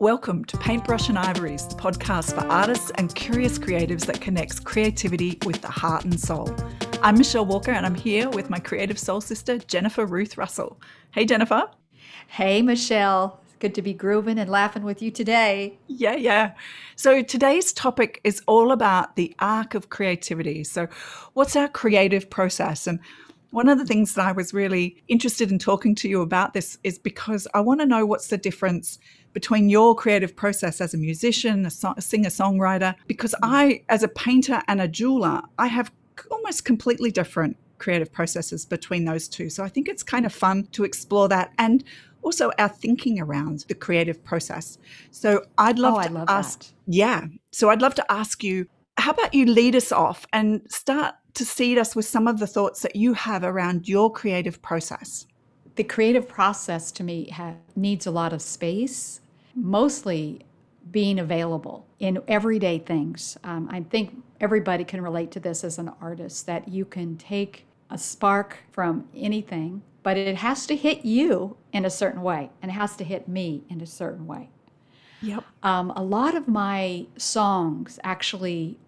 Welcome to Paintbrush and Ivories, the podcast for artists and curious creatives that connects creativity with the heart and soul. I'm Michelle Walker and I'm here with my creative soul sister, Jennifer Ruth Russell. Hey, Jennifer. Hey, Michelle. Good to be grooving and laughing with you today. Yeah, yeah. So today's topic is all about the arc of creativity. So, what's our creative process? And one of the things that I was really interested in talking to you about this is because I want to know what's the difference between your creative process as a musician, a, so- a singer songwriter, because mm. I, as a painter and a jeweler, I have almost completely different creative processes between those two. So I think it's kind of fun to explore that and also our thinking around the creative process. So I'd love oh, to love ask, that. yeah. So I'd love to ask you, how about you lead us off and start to seed us with some of the thoughts that you have around your creative process? The creative process to me ha- needs a lot of space, mostly being available in everyday things. Um, I think everybody can relate to this as an artist that you can take a spark from anything, but it has to hit you in a certain way, and it has to hit me in a certain way. Yep. Um, a lot of my songs actually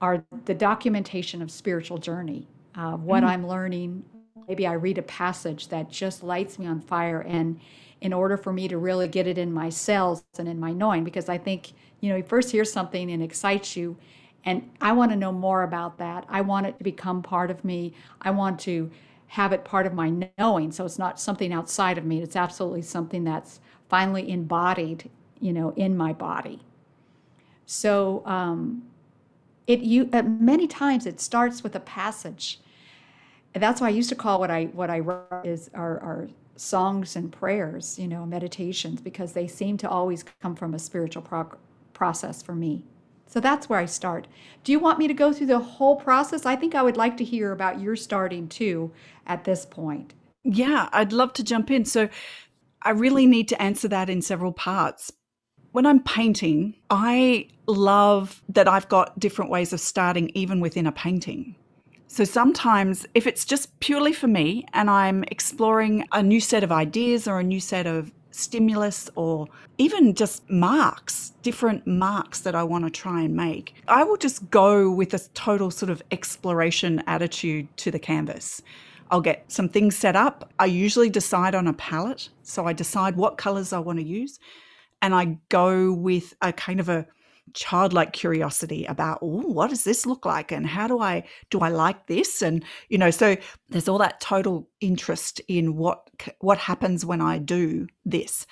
are the documentation of spiritual journey, uh, what mm. I'm learning. Maybe I read a passage that just lights me on fire, and in order for me to really get it in my cells and in my knowing, because I think you know you first hear something and excites you, and I want to know more about that. I want it to become part of me. I want to have it part of my knowing, so it's not something outside of me. It's absolutely something that's finally embodied, you know, in my body. So um, it you uh, many times it starts with a passage. And that's why I used to call what I what I write is our, our songs and prayers, you know, meditations, because they seem to always come from a spiritual process for me. So that's where I start. Do you want me to go through the whole process? I think I would like to hear about your starting too at this point. Yeah, I'd love to jump in. So I really need to answer that in several parts when I'm painting, I love that I've got different ways of starting even within a painting. So sometimes, if it's just purely for me and I'm exploring a new set of ideas or a new set of stimulus or even just marks, different marks that I want to try and make, I will just go with a total sort of exploration attitude to the canvas. I'll get some things set up. I usually decide on a palette. So I decide what colors I want to use and I go with a kind of a childlike curiosity about oh what does this look like and how do i do i like this and you know so there's all that total interest in what what happens when i do this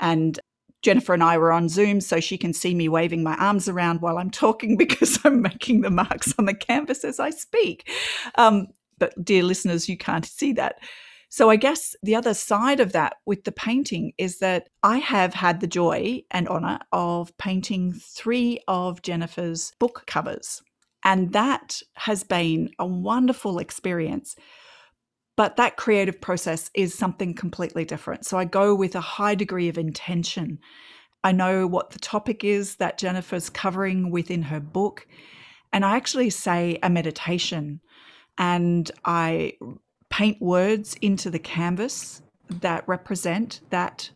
and Jennifer and I were on Zoom so she can see me waving my arms around while I'm talking because I'm making the marks on the canvas as I speak. Um, but, dear listeners, you can't see that. So I guess the other side of that with the painting is that I have had the joy and honor of painting three of Jennifer's book covers. And that has been a wonderful experience. But that creative process is something completely different. So I go with a high degree of intention. I know what the topic is that Jennifer's covering within her book. And I actually say a meditation and I paint words into the canvas that represent that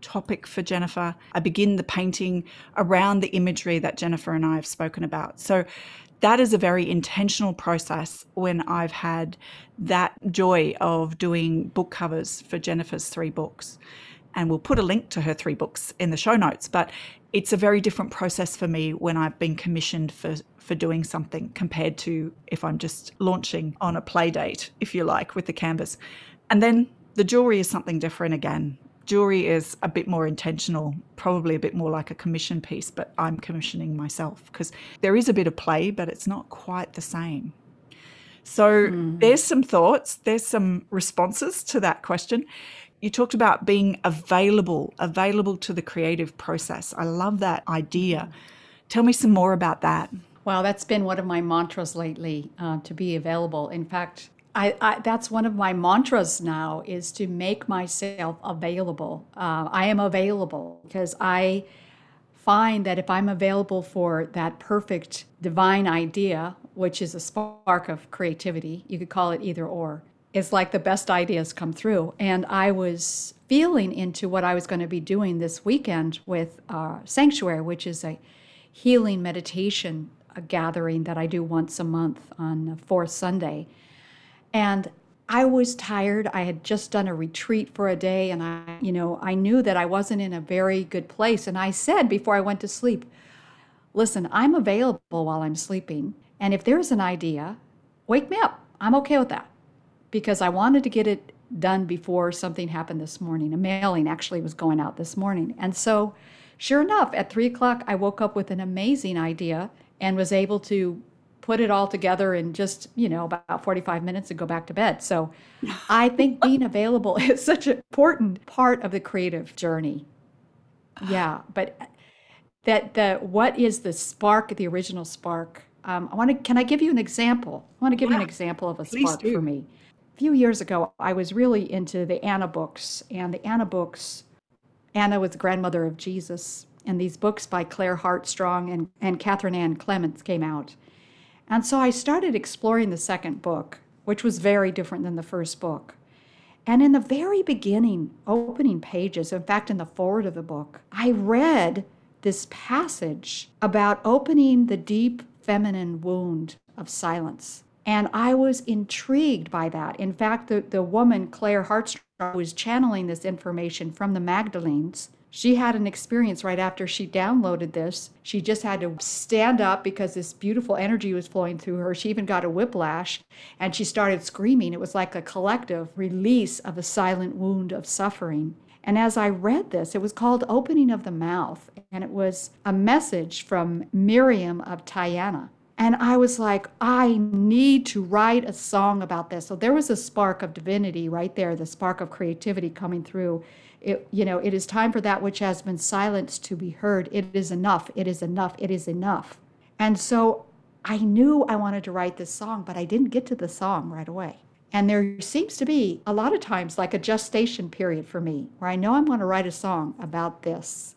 topic for Jennifer. I begin the painting around the imagery that Jennifer and I have spoken about. So that is a very intentional process when I've had that joy of doing book covers for Jennifer's three books. And we'll put a link to her three books in the show notes. But it's a very different process for me when I've been commissioned for for doing something compared to if I'm just launching on a play date, if you like, with the canvas. And then the jewelry is something different again. Jewelry is a bit more intentional, probably a bit more like a commission piece, but I'm commissioning myself because there is a bit of play, but it's not quite the same. So mm. there's some thoughts, there's some responses to that question. You talked about being available, available to the creative process. I love that idea. Tell me some more about that. Wow, that's been one of my mantras lately uh, to be available. In fact, I, I, that's one of my mantras now is to make myself available. Uh, I am available because I find that if I'm available for that perfect divine idea, which is a spark of creativity, you could call it either or, it's like the best ideas come through. And I was feeling into what I was going to be doing this weekend with uh, Sanctuary, which is a healing meditation a gathering that I do once a month on the fourth Sunday. And I was tired. I had just done a retreat for a day and I, you know, I knew that I wasn't in a very good place. And I said before I went to sleep, listen, I'm available while I'm sleeping. And if there's an idea, wake me up. I'm okay with that because I wanted to get it done before something happened this morning. A mailing actually was going out this morning. And so, sure enough, at three o'clock, I woke up with an amazing idea and was able to put it all together in just, you know, about 45 minutes and go back to bed. So I think being available is such an important part of the creative journey. Yeah, but that the what is the spark, the original spark? Um, I want to. Can I give you an example? I want to give yeah, you an example of a spark for me. Few years ago, I was really into the Anna books, and the Anna books. Anna was the grandmother of Jesus, and these books by Claire Heartsong and, and Catherine Ann Clemett came out. And so I started exploring the second book, which was very different than the first book. And in the very beginning, opening pages, in fact, in the foreword of the book, I read this passage about opening the deep feminine wound of silence. And I was intrigued by that. In fact, the, the woman, Claire Heartsong, was channeling this information from the Magdalenes she had an experience right after she downloaded this. She just had to stand up because this beautiful energy was flowing through her. She even got a whiplash and she started screaming. It was like a collective release of a silent wound of suffering. And as I read this, it was called Opening of the Mouth, and it was a message from Miriam of Tyana. And I was like, I need to write a song about this. So there was a spark of divinity right there, the spark of creativity coming through. It, you know, it is time for that which has been silenced to be heard. It is enough. It is enough. It is enough. And so I knew I wanted to write this song, but I didn't get to the song right away. And there seems to be a lot of times like a gestation period for me where I know I'm going to write a song about this.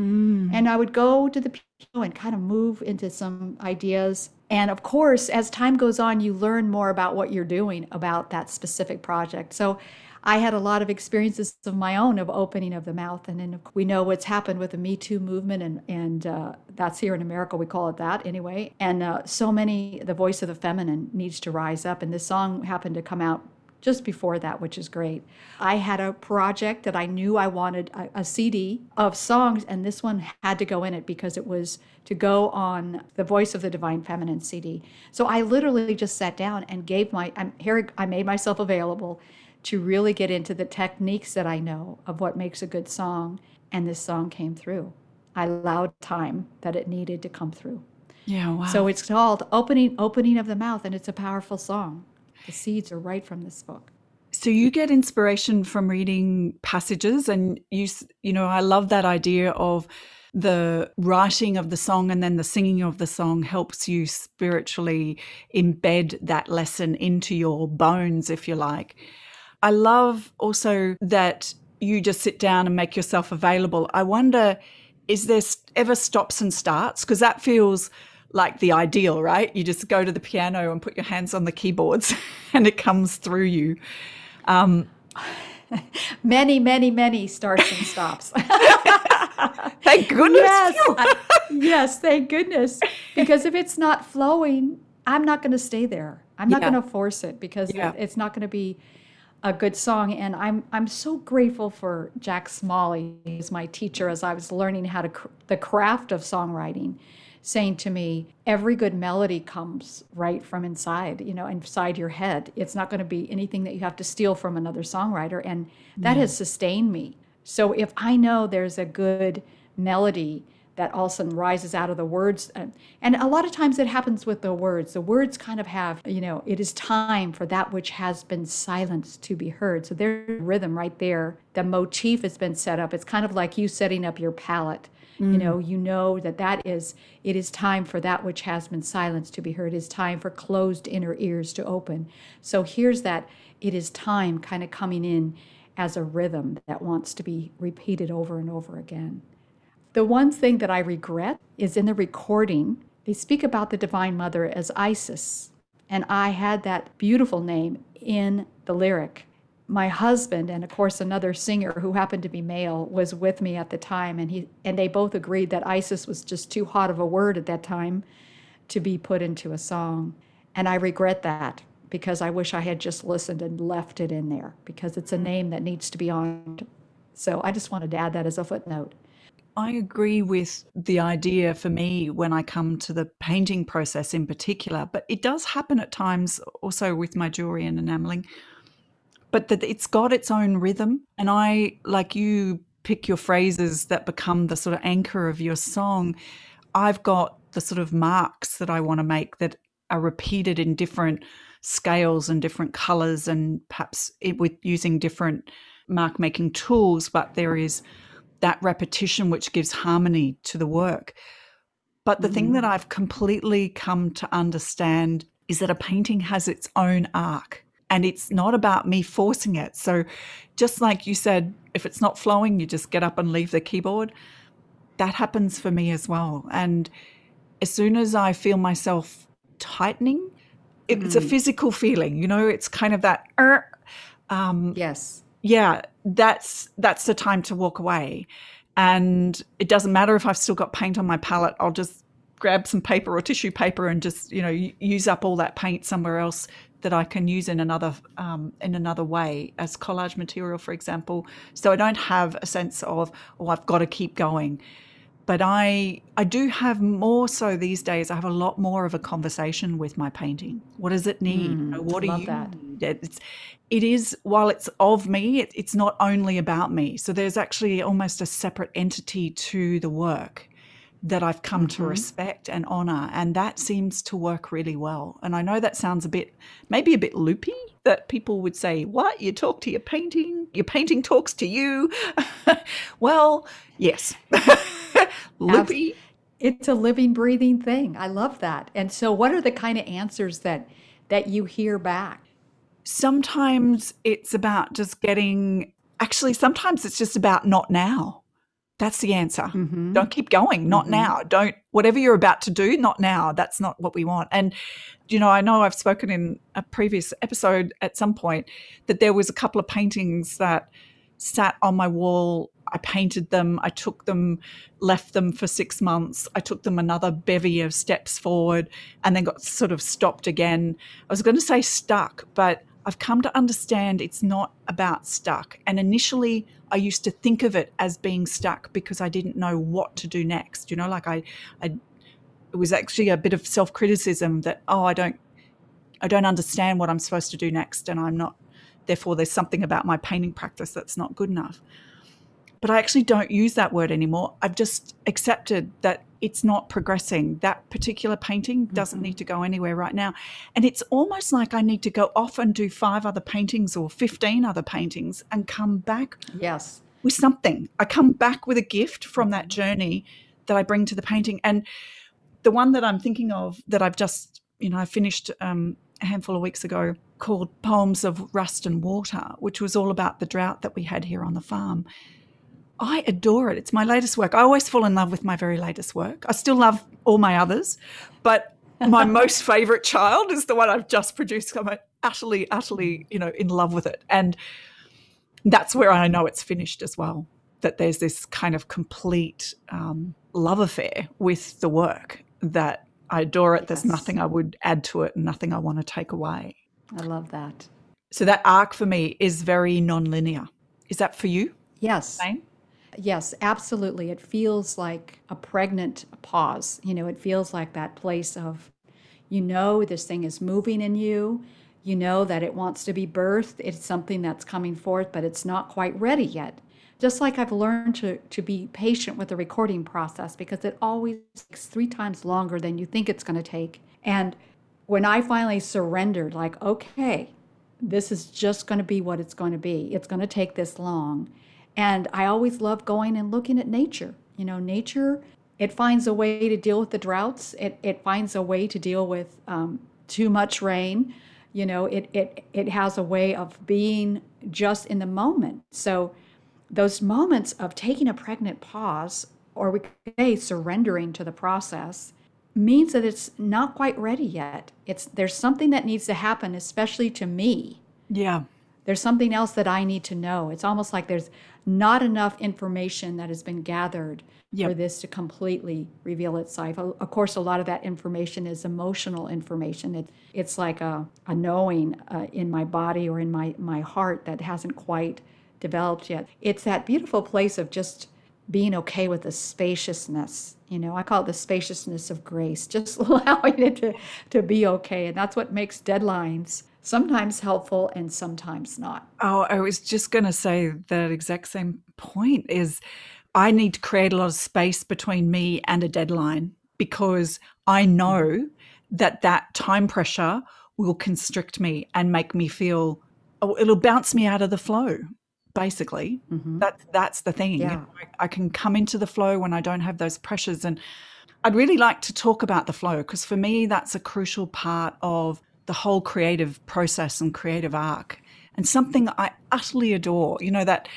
Mm. And I would go to the piano and kind of move into some ideas. And of course, as time goes on, you learn more about what you're doing about that specific project. So I had a lot of experiences of my own of opening of the mouth, and then we know what's happened with the Me Too movement, and and uh, that's here in America. We call it that anyway. And uh, so many, the voice of the feminine needs to rise up, and this song happened to come out just before that, which is great. I had a project that I knew I wanted a, a, CD of songs, and this one had to go in it because it was to go on the Voice of the Divine Feminine CD. So I literally just sat down and gave my, I'm here, I made myself available to really get into the techniques that I know of what makes a good song. And this song came through. I allowed time that it needed to come through. Yeah, wow. So it's called Opening Opening of the Mouth and it's a powerful song. The seeds are right from this book. So you get inspiration from reading passages and you you know I love that idea of the writing of the song and then the singing of the song helps you spiritually embed that lesson into your bones if you like. I love also that you just sit down and make yourself available. I wonder, is there ever stops and starts? Because that feels like the ideal, right? You just go to the piano and put your hands on the keyboards and it comes through you. Um, many, many, many starts and stops. thank goodness. Yes, I, yes, thank goodness. Because if it's not flowing, I'm not going to stay there. I'm not yeah. going to force it because yeah. it's not going to be a good song. And I'm I'm so grateful for Jack Smalley, who's my teacher as I was learning how to cr- the craft of songwriting, saying to me, every good melody comes right from inside, you know, inside your head. It's not going to be anything that you have to steal from another songwriter, and that mm. has sustained me. So if I know there's a good melody that all of a sudden rises out of the words. Uh, and a lot of times it happens with the words. The words kind of have, you know, it is time for that which has been silenced to be heard. So there's rhythm right there. The motif has been set up. It's kind of like you setting up your palette. Mm. You know, you know that that is, it is time for that which has been silenced to be heard. It is time for closed inner ears to open. So here's that it is time kind of coming in as a rhythm that wants to be repeated over and over again. The one thing that I regret is in the recording, they speak about the Divine Mother as Isis. And I had that beautiful name in the lyric. My husband and of course another singer who happened to be male was with me at the time and he and they both agreed that isis was just too hot of a word at that time to be put into a song. And i regret that because i wish i had just listened and left it in there because it's a name that needs to be on so i just wanted to add that as a footnote. I agree with the idea for me when I come to the painting process in particular, but it does happen at times also with my jewelry and enameling but that it's got its own rhythm. And I, like you, pick your phrases that become the sort of anchor of your song. I've got the sort of marks that I want to make that are repeated in different scales and different colors and perhaps it, with using different mark making tools, but there is that repetition which gives harmony to the work. But the mm. thing that mm. I've completely come to understand is that a painting has its own arc and it's not about me forcing it. So, just like you said, if it's not flowing, you just get up and leave the keyboard. That happens for me as well. And as soon as I feel myself tightening, it's mm. a physical feeling, you know, it's kind of that, er, um, yes. Yeah, that's that's the time to walk away. And it doesn't matter if I've still got paint on my palette, I'll just grab some paper or tissue paper and just you know use up all that paint somewhere else that I can use in another um, in another way as collage material, for example. So I don't have a sense of oh I've got to keep going, but I I do have more so these days. I have a lot more of a conversation with my painting. What does it need? Mm, what do you that. need? It's it is while it's of me, it, it's not only about me. So there's actually almost a separate entity to the work that I've come mm-hmm. to respect and honor. And that seems to work really well. And I know that sounds a bit, maybe a bit loopy, that people would say, What? You talk to your painting? Your painting talks to you? well, yes. loopy. It's a living, breathing thing. I love that. And so, what are the kind of answers that that you hear back? Sometimes it's about just getting, actually, sometimes it's just about not now that's the answer. Mm-hmm. Don't keep going. Not mm-hmm. now. Don't, whatever you're about to do, not now. That's not what we want. And, you know, I know I've spoken in a previous episode at some point that there was a couple of paintings that sat on my wall. I painted them. I took them, left them for six months. I took them another bevy of steps forward and then got sort of stopped again. I was going to say stuck, but I've come to understand it's not about stuck. And initially, I used to think of it as being stuck because I didn't know what to do next. You know, like I, I it was actually a bit of self criticism that oh, I don't, I don't understand what I'm supposed to do next, and I'm not. Therefore, there's something about my painting practice that's not good enough. But I actually don't use that word anymore. I've just accepted that it's not progressing. That particular painting doesn't mm-hmm. need to go anywhere right now. And it's almost like I need to go off and do five other paintings or 15 other paintings and come back yes. with something. I come back with a gift from that journey that I bring to the painting. And the one that I'm thinking of that I've just, you know, I finished um, a handful of weeks ago called Poems of Rust and Water, which was all about the drought that we had here on the farm. I adore it. It's my latest work. I always fall in love with my very latest work. I still love all my others, but my most favorite child is the one I've just produced. I'm utterly, utterly, you know, in love with it. And that's where I know it's finished as well. That there's this kind of complete um, love affair with the work that I adore it. Yes. There's nothing I would add to it and nothing I want to take away. I love that. So that arc for me is very non-linear. Is that for you? Yes. Same? Yes, absolutely. It feels like a pregnant pause. You know, it feels like that place of, you know, this thing is moving in you. You know that it wants to be birthed. It's something that's coming forth, but it's not quite ready yet. Just like I've learned to, to be patient with the recording process because it always takes three times longer than you think it's going to take. And when I finally surrendered, like, okay, this is just going to be what it's going to be, it's going to take this long and I always love going and looking at nature. You know, nature, it finds a way to deal with the droughts, it, it finds a way to deal with um, too much rain. You know, it, it, it has a way of being just in the moment. So, those moments of taking a pregnant pause, or we could say surrendering to the process, means that it's not quite ready yet. It's there's something that needs to happen, especially to me. Yeah there's something else that I need to know. It's almost like there's not enough information that has been gathered Yep. for this to completely reveal itself. Of course, a lot of that information is emotional information. It, it's like a, a knowing uh, in my body or in my, my heart that hasn't quite developed yet. It's that beautiful place of just being okay with the spaciousness. You know, I call it the spaciousness of grace, just allowing it to, to be okay. And that's what makes deadlines sometimes helpful and sometimes not. Oh, I was just going to say that exact same point is I need to create a lot of space between me and a deadline because I know that that time pressure will constrict me and make me feel oh, it'll bounce me out of the flow basically mm-hmm. that's that's the thing Yeah. I, I can come into the flow when i don't have those pressures and i'd really like to talk about the flow because for me that's a crucial part of the whole creative process and creative arc. And something i utterly adore you know that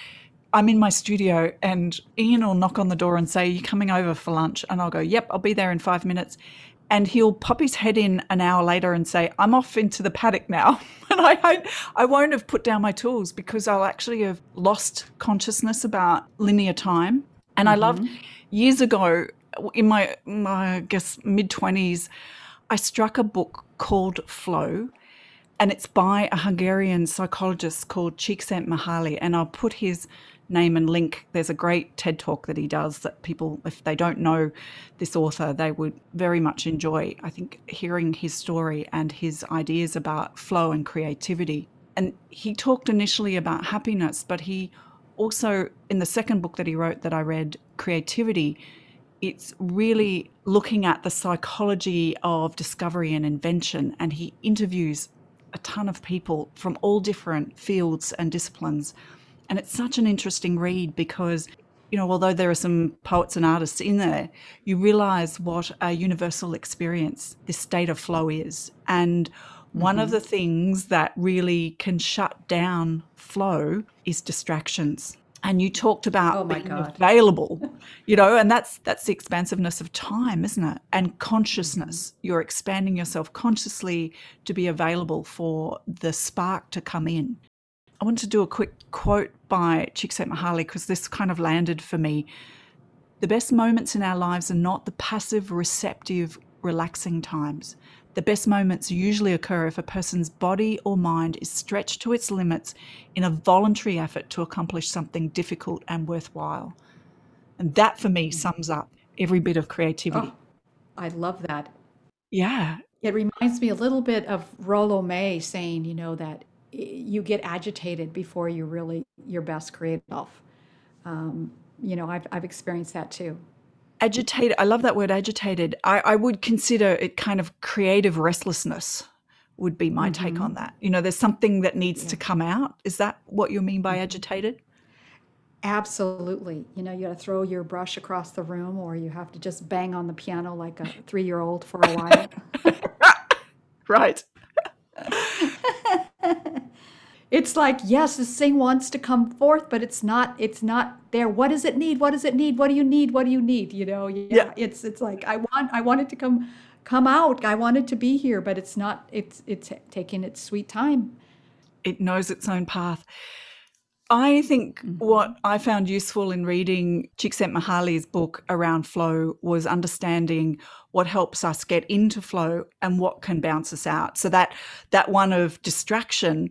i'm in my studio and ian will knock on the door and say you coming over for lunch? And i'll go yep i'll be there in five minutes. And he'll pop his head in an hour later and say, "I'm off into the paddock now," and I, I, won't have put down my tools because I'll actually have lost consciousness about linear time. And I mm-hmm. loved years ago in my, my I guess mid twenties, I struck a book called Flow, and it's by a Hungarian psychologist called Csikszentmihalyi, and I'll put his name and link. There's a great TED talk that he does that people, if they don't know this author, they would very much enjoy. I think hearing his story and his ideas about flow and creativity. And he talked initially about happiness, but he also, in the second book that he wrote that I read, Creativity, it's really looking at the psychology of discovery and invention. And he interviews a ton of people from all different fields and disciplines. And it's such an interesting read because, you know, although there are some poets and artists in there, you realize what a universal experience this state of flow is. And one of mm-hmm. the things that really can shut down flow is distractions. And you talked about Oh being God. available, you know, and that's that's the expansiveness of time, isn't it? And consciousness. Mm-hmm. You're expanding yourself consciously to be available for the spark to come in. I want to do a quick quote by Csikszentmihalyi because this kind of landed for me. The best moments in our lives are not the passive, receptive, relaxing times. The best moments usually occur if a person's body or mind is stretched to its limits in a voluntary effort to accomplish something difficult and worthwhile. And that for me sums up every bit of creativity. Oh, I love that. Yeah. It reminds me a little bit of Rollo May saying, you know, that you get agitated before you're really your best creative self. Um, you know, I've, I've experienced that too. Agitated. I love that word agitated. I, I would consider it kind of creative restlessness, would be my take mm-hmm. on that. You know, there's something that needs to come out. Is that what you mean by mm-hmm. agitated? Absolutely. You know, you got to throw your brush across the room or you have to just bang on the piano like a three year old for a while. Right. it's like, yes, this thing wants to come forth, but it's not, it's not there. What does it need? What does it need? What do you need? What do you need? You know, yeah, Yeah. it's, it's like, I want, I want it to come, come out. I want it to be here, but it's not, it's, it's taking its sweet time. It knows its own path. I think mm-hmm. what I found useful in reading Csikszentmihalyi's book around flow was understanding what helps us get into flow and what can bounce us out. So that that one of distraction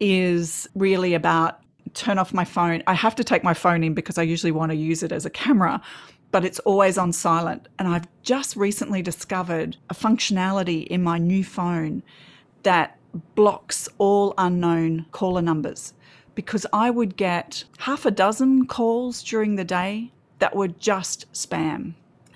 is really about turn off my phone. I have to take my phone in because I usually want to use it as a camera, but it's always on silent. And I've just recently discovered a functionality in my new phone that blocks all unknown caller numbers because I would get half a dozen calls during the day that were just spam.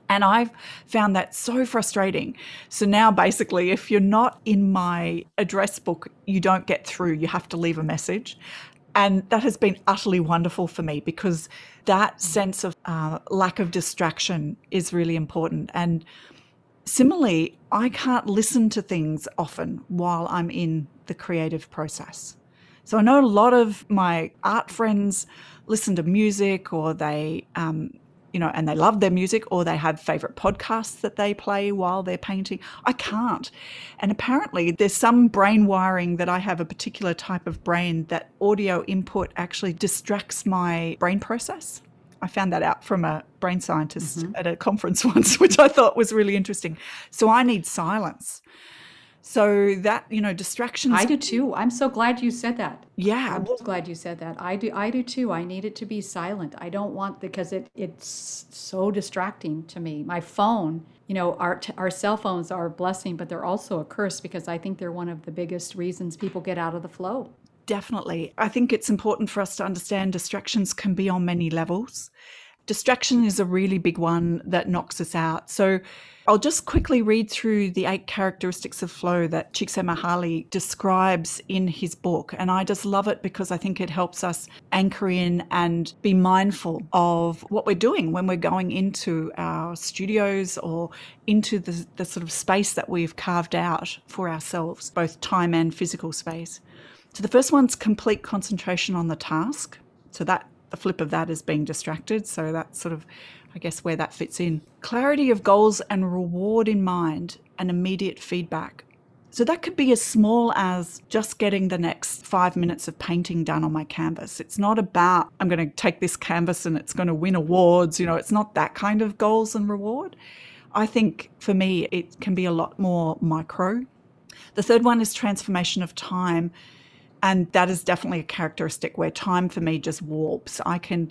And I've found that so frustrating. So now, basically, if you're not in my address book, you don't get through. You have to leave a message. And that has been utterly wonderful for me because that sense of uh, lack of distraction is really important. And similarly, I can't listen to things often while I'm in the creative process. So I know a lot of my art friends listen to music or they um, you know, and they love their music or they have favorite podcasts that they play while they're painting. I can't. And apparently, there's some brain wiring that I have a particular type of brain that audio input actually distracts my brain process. I found that out from a brain scientist mm-hmm. at a conference once, which I thought was really interesting. So I need silence. So that, you know, distractions. I do too. I'm so glad you said that. Yeah. I'm so glad you said that. I do I do too. I need it to be silent. I don't want because it it's so distracting to me. My phone, you know, our our cell phones are a blessing, but they're also a curse because I think they're one of the biggest reasons people get out of the flow. Definitely. I think it's important for us to understand distractions can be on many levels. Distraction is a really big one that knocks us out. So I'll just quickly read through the eight characteristics of flow that Csikszentmihalyi describes in his book. And I just love it because I think it helps us anchor in and be mindful of what we're doing when we're going into our studios or into the, the sort of space that we've carved out for ourselves, both time and physical space. So the first one's complete concentration on the task. So that the flip of that is being distracted. So that's sort of, I guess, where that fits in. Clarity of goals and reward in mind and immediate feedback. So that could be as small as just getting the next five minutes of painting done on my canvas. It's not about, I'm going to take this canvas and it's going to win awards. You know, it's not that kind of goals and reward. I think for me, it can be a lot more micro. The third one is transformation of time. And that is definitely a characteristic where time for me just warps. I can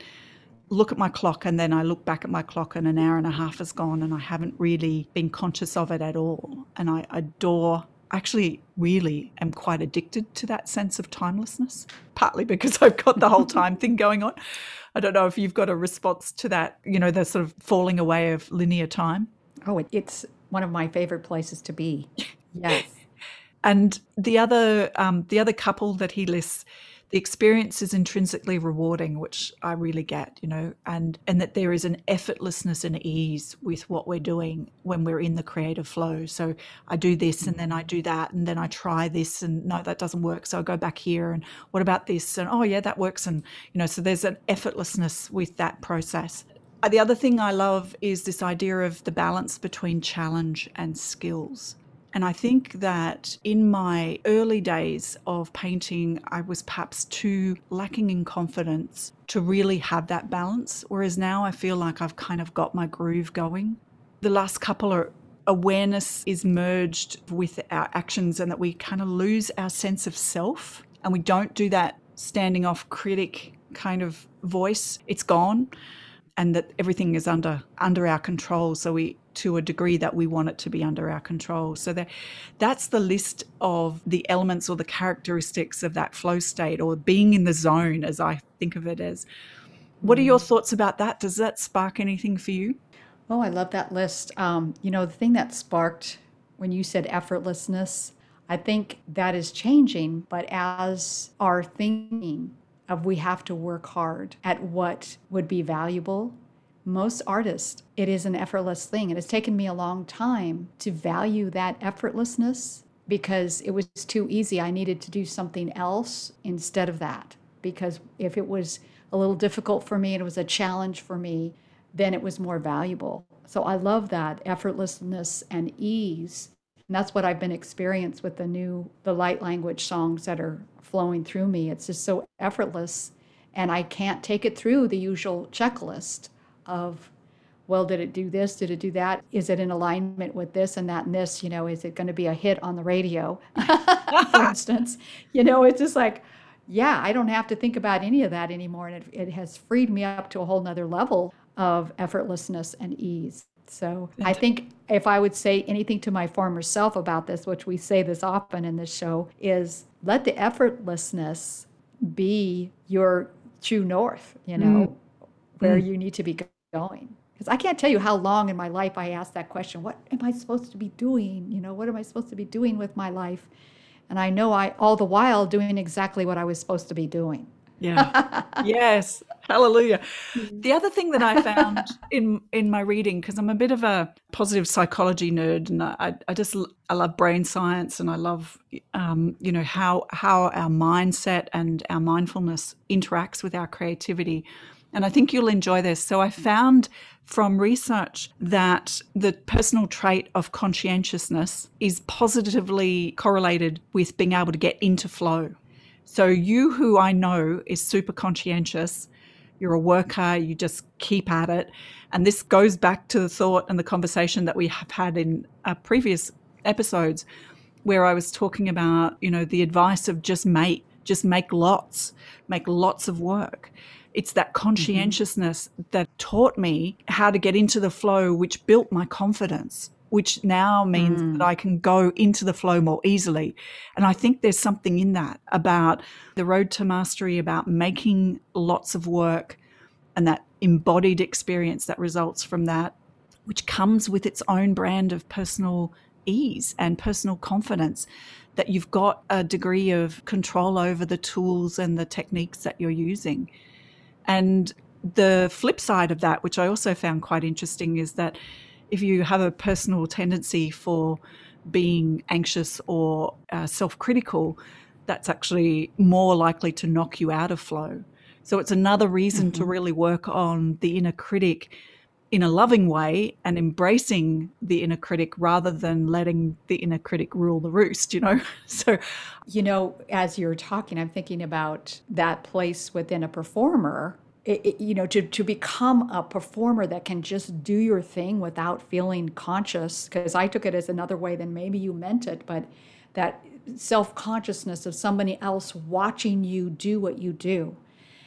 look at my clock and then I look back at my clock and an hour and a half has gone and I haven't really been conscious of it at all. And I adore, actually, really am quite addicted to that sense of timelessness, partly because I've got the whole time thing going on. I don't know if you've got a response to that, you know, the sort of falling away of linear time. Oh, it's one of my favorite places to be. Yes. And the other um, the other couple that he lists, the experience is intrinsically rewarding, which I really get, you know, and and that there is an effortlessness and ease with what we're doing when we're in the creative flow. So I do this and then I do that and then I try this and no, that doesn't work. So I go back here and what about this? And oh yeah, that works. And you know, so there's an effortlessness with that process. The other thing I love is this idea of the balance between challenge and skills. And I think that in my early days of painting, I was perhaps too lacking in confidence to really have that balance. Whereas now I feel like I've kind of got my groove going. The last couple are awareness is merged with our actions and that we kind of lose our sense of self and we don't do that standing off critic kind of voice. It's gone and that everything is under under our control so we to a degree that we want it to be under our control. So that that's the list of the elements or the characteristics of that flow state or being in the zone as I think of it as. What are your mm. thoughts about that? Does that spark anything for you? Oh, I love that list. Um, you know, the thing that sparked when you said effortlessness, I think that is changing, but as our thinking of we have to work hard at what would be valuable most artists, it is an effortless thing. It has taken me a long time to value that effortlessness because it was too easy. I needed to do something else instead of that. Because if it was a little difficult for me and it was a challenge for me, then it was more valuable. So I love that effortlessness and ease. And that's what I've been experienced with the new the light language songs that are flowing through me. It's just so effortless and I can't take it through the usual checklist of well did it do this? Did it do that? Is it in alignment with this and that and this? You know is it going to be a hit on the radio for instance? You know it's just like yeah i don't have to think about any of that anymore and it, it has freed me up to a whole nother level of effortlessness and ease. So i think if i would say anything to my former self about this which we say this often in this show is let the effortlessness be your true north you know mm. where mm. you need to be going? Because i can't tell you how long in my life i asked that question what am i supposed to be doing? You know what am i supposed to be doing with my life? And i know i all the while doing exactly what i was supposed to be doing. Yeah. Yes. Hallelujah. Mm-hmm. the other thing that i found in in my reading because i'm a bit of a positive psychology nerd and i i just i love brain science and i love um, you know how how our mindset and our mindfulness interacts with our creativity And I think you'll enjoy this. So I found from research that the personal trait of conscientiousness is positively correlated with being able to get into flow. So you who I know is super conscientious, you're a worker, you just keep at it. And this goes back to the thought and the conversation that we have had in uh, previous episodes where I was talking about, you know, the advice of just make, just make lots, make lots of work. It's that conscientiousness mm-hmm. that taught me how to get into the flow, which built my confidence, which now means mm. that I can go into the flow more easily. And I think there's something in that about the road to mastery, about making lots of work and that embodied experience that results from that, which comes with its own brand of personal ease and personal confidence that you've got a degree of control over the tools and the techniques that you're using. And the flip side of that, which I also found quite interesting, is that if you have a personal tendency for being anxious or uh, self critical, that's actually more likely to knock you out of flow. So it's another reason mm-hmm. to really work on the inner critic in a loving way and embracing the inner critic rather than letting the inner critic rule the roost, you know? So, you know, as you're talking, I'm thinking about that place within a performer. It, it, you know, to, to become a performer that can just do your thing without feeling conscious, because I took it as another way than maybe you meant it, but that self consciousness of somebody else watching you do what you do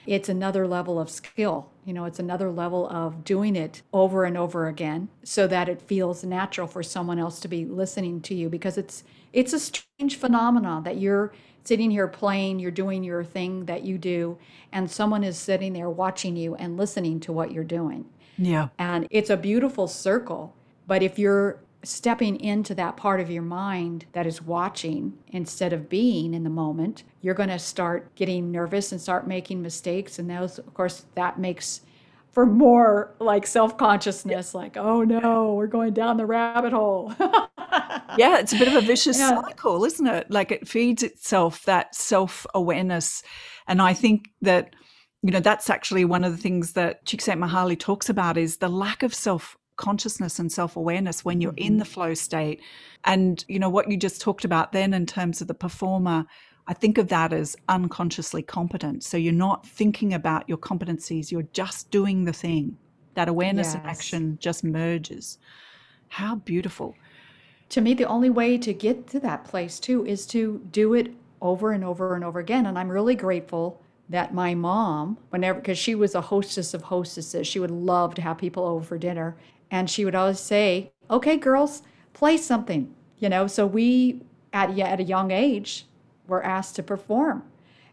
it's another level of skill. You know, it's another level of doing it over and over again so that it feels natural for someone else to be listening to you because it's it's a strange phenomenon that you're sitting here playing, you're doing your thing that you do, and someone is sitting there watching you and listening to what you're doing. Yeah. And it's a beautiful circle. But if you're stepping into that part of your mind that is watching instead of being in the moment, you're going to start getting nervous and start making mistakes. And those, of course, that makes for more like self consciousness, like, oh no, we're going down the rabbit hole. yeah, it's a bit of a vicious yeah. cycle, isn't it? Like it feeds itself that self awareness. And I think that, you know, that's actually one of the things that Csikszentmihalyi talks about is the lack of self consciousness and self-awareness when you're in the mm-hmm. flow state. And you know what you just talked about then in terms of the performer i think of that as unconsciously competent. So you're not thinking about your competencies you're just doing the thing. That awareness yes. and action just merges. How beautiful. To me the only way to get to that place too is to do it over and over and over again. And i'm really grateful that my mom, whenever, because she was a hostess of hostesses, she would love to have people over for dinner. And she would always say, okay, girls, play something, you know. So we, at, at a young age, were asked to perform.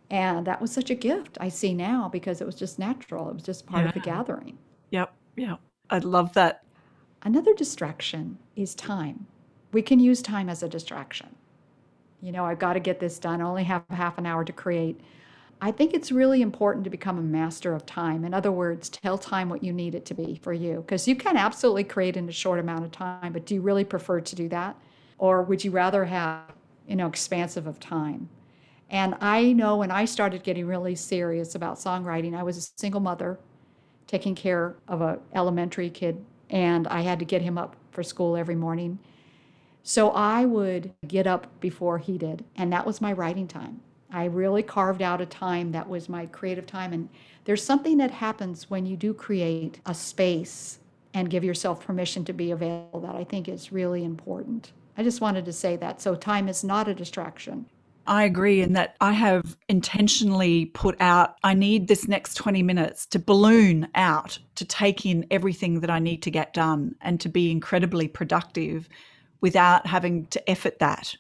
And that was such a gift I see now because it was just natural. It was just part yeah. of the gathering. Yep. Yep. I love that. Another distraction is time. We can use time as a distraction. You know, I've got to get this done. I only have half an hour to create. I think it's really important to become a master of time. In other words, tell time what you need it to be for you. Because you can absolutely create in a short amount of time, but do you really prefer to do that? Or would you rather have, you know, expansive of time? And I know when I started getting really serious about songwriting, I was a single mother taking care of a elementary kid, and I had to get him up for school every morning. So I would get up before he did, and that was my writing time. I really carved out a time that was my creative time. And there's something that happens when you do create a space and give yourself permission to be available that I think is really important. I just wanted to say that. So, time is not a distraction. I agree in that I have intentionally put out, I need this next 20 minutes to balloon out, to take in everything that I need to get done and to be incredibly productive without having to effort that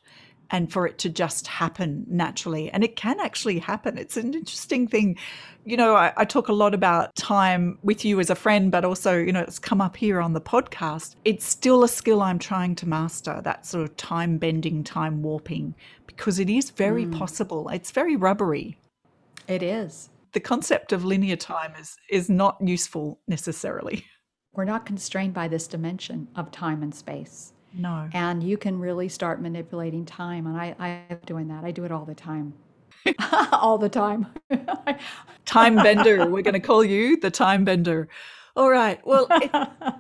and for it to just happen naturally. And it can actually happen. It's an interesting thing. You know, I, I, talk a lot about time with you as a friend, but also, you know, it's come up here on the podcast. It's still a skill I'm trying to master that sort of time bending, time warping, because it is very mm. possible. It's very rubbery. It is. The concept of linear time is is not useful necessarily. We're not constrained by this dimension of time and space. No. And you can really start manipulating time. And I, I'm doing that. I do it all the time. All the time. time bender. We're going to call you the time bender. All right. Well, it,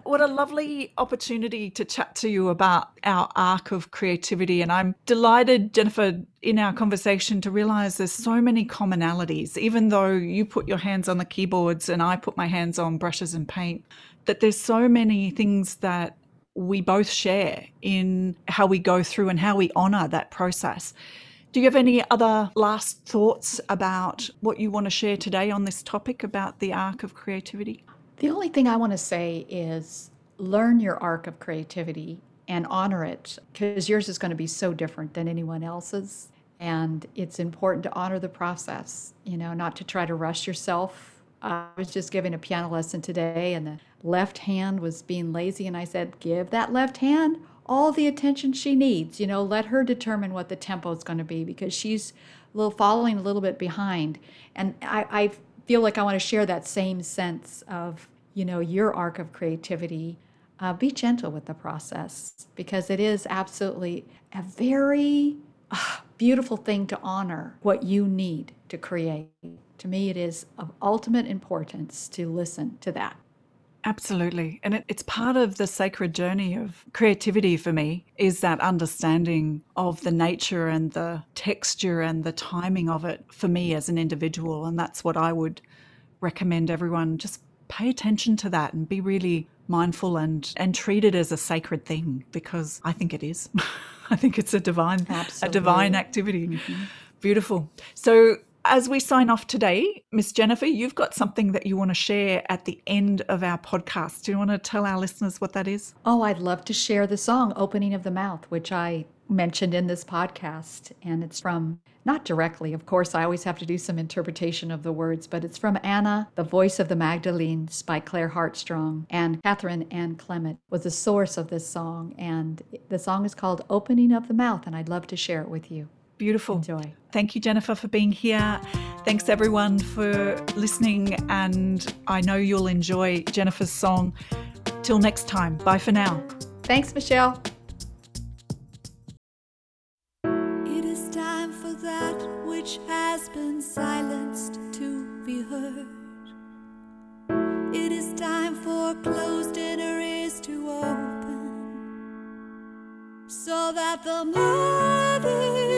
what a lovely opportunity to chat to you about our arc of creativity. And I'm delighted, Jennifer, in our conversation to realize there's so many commonalities, even though you put your hands on the keyboards and I put my hands on brushes and paint, that there's so many things that we both share in how we go through and how we honor that process. Do you have any other last thoughts about what you want to share today on this topic about the arc of creativity? The only thing I want to say is learn your arc of creativity and honor it because yours is going to be so different than anyone else's. And it's important to honor the process, you know, not to try to rush yourself. I was just giving a piano lesson today, and the left hand was being lazy. And I said, Give that left hand all the attention she needs. You know, let her determine what the tempo is going to be because she's a little following a little bit behind. And I, I feel like I want to share that same sense of, you know, your arc of creativity. Uh, be gentle with the process because it is absolutely a very uh, beautiful thing to honor what you need to create. To me, it is of ultimate importance to listen to that. Absolutely. And it, it's part of the sacred journey of creativity for me is that understanding of the nature and the texture and the timing of it for me as an individual. And that's what I would recommend everyone just pay attention to that and be really mindful and and treat it as a sacred thing because I think it is. I think it's a divine Absolutely. a divine activity. Mm-hmm. Beautiful. So as we sign off today, Miss Jennifer, you've got something that you want to share at the end of our podcast. Do you want to tell our listeners what that is? Oh, I'd love to share the song Opening of the Mouth, which I mentioned in this podcast. And it's from, not directly, of course, I always have to do some interpretation of the words, but it's from Anna, the Voice of the Magdalenes by Claire Heartsong. And Catherine Ann Clemett was the source of this song. And the song is called Opening of the Mouth, and I'd love to share it with you. Beautiful. Enjoy. Thank you, Jennifer, for being here. Thanks, everyone, for listening. And I know you'll enjoy Jennifer's song. Till next time. Bye for now. Thanks, Michelle. It is time for that which has been silenced to be heard. It is time for closed inner ears to open so that the mother's the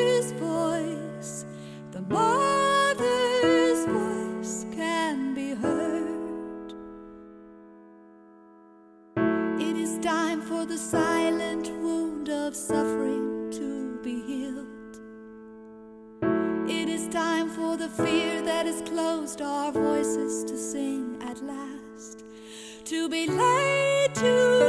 mother's voice can be heard. It is time for the silent wound of suffering to be healed. It is time for the fear that has closed our voices to sing at last, to be laid to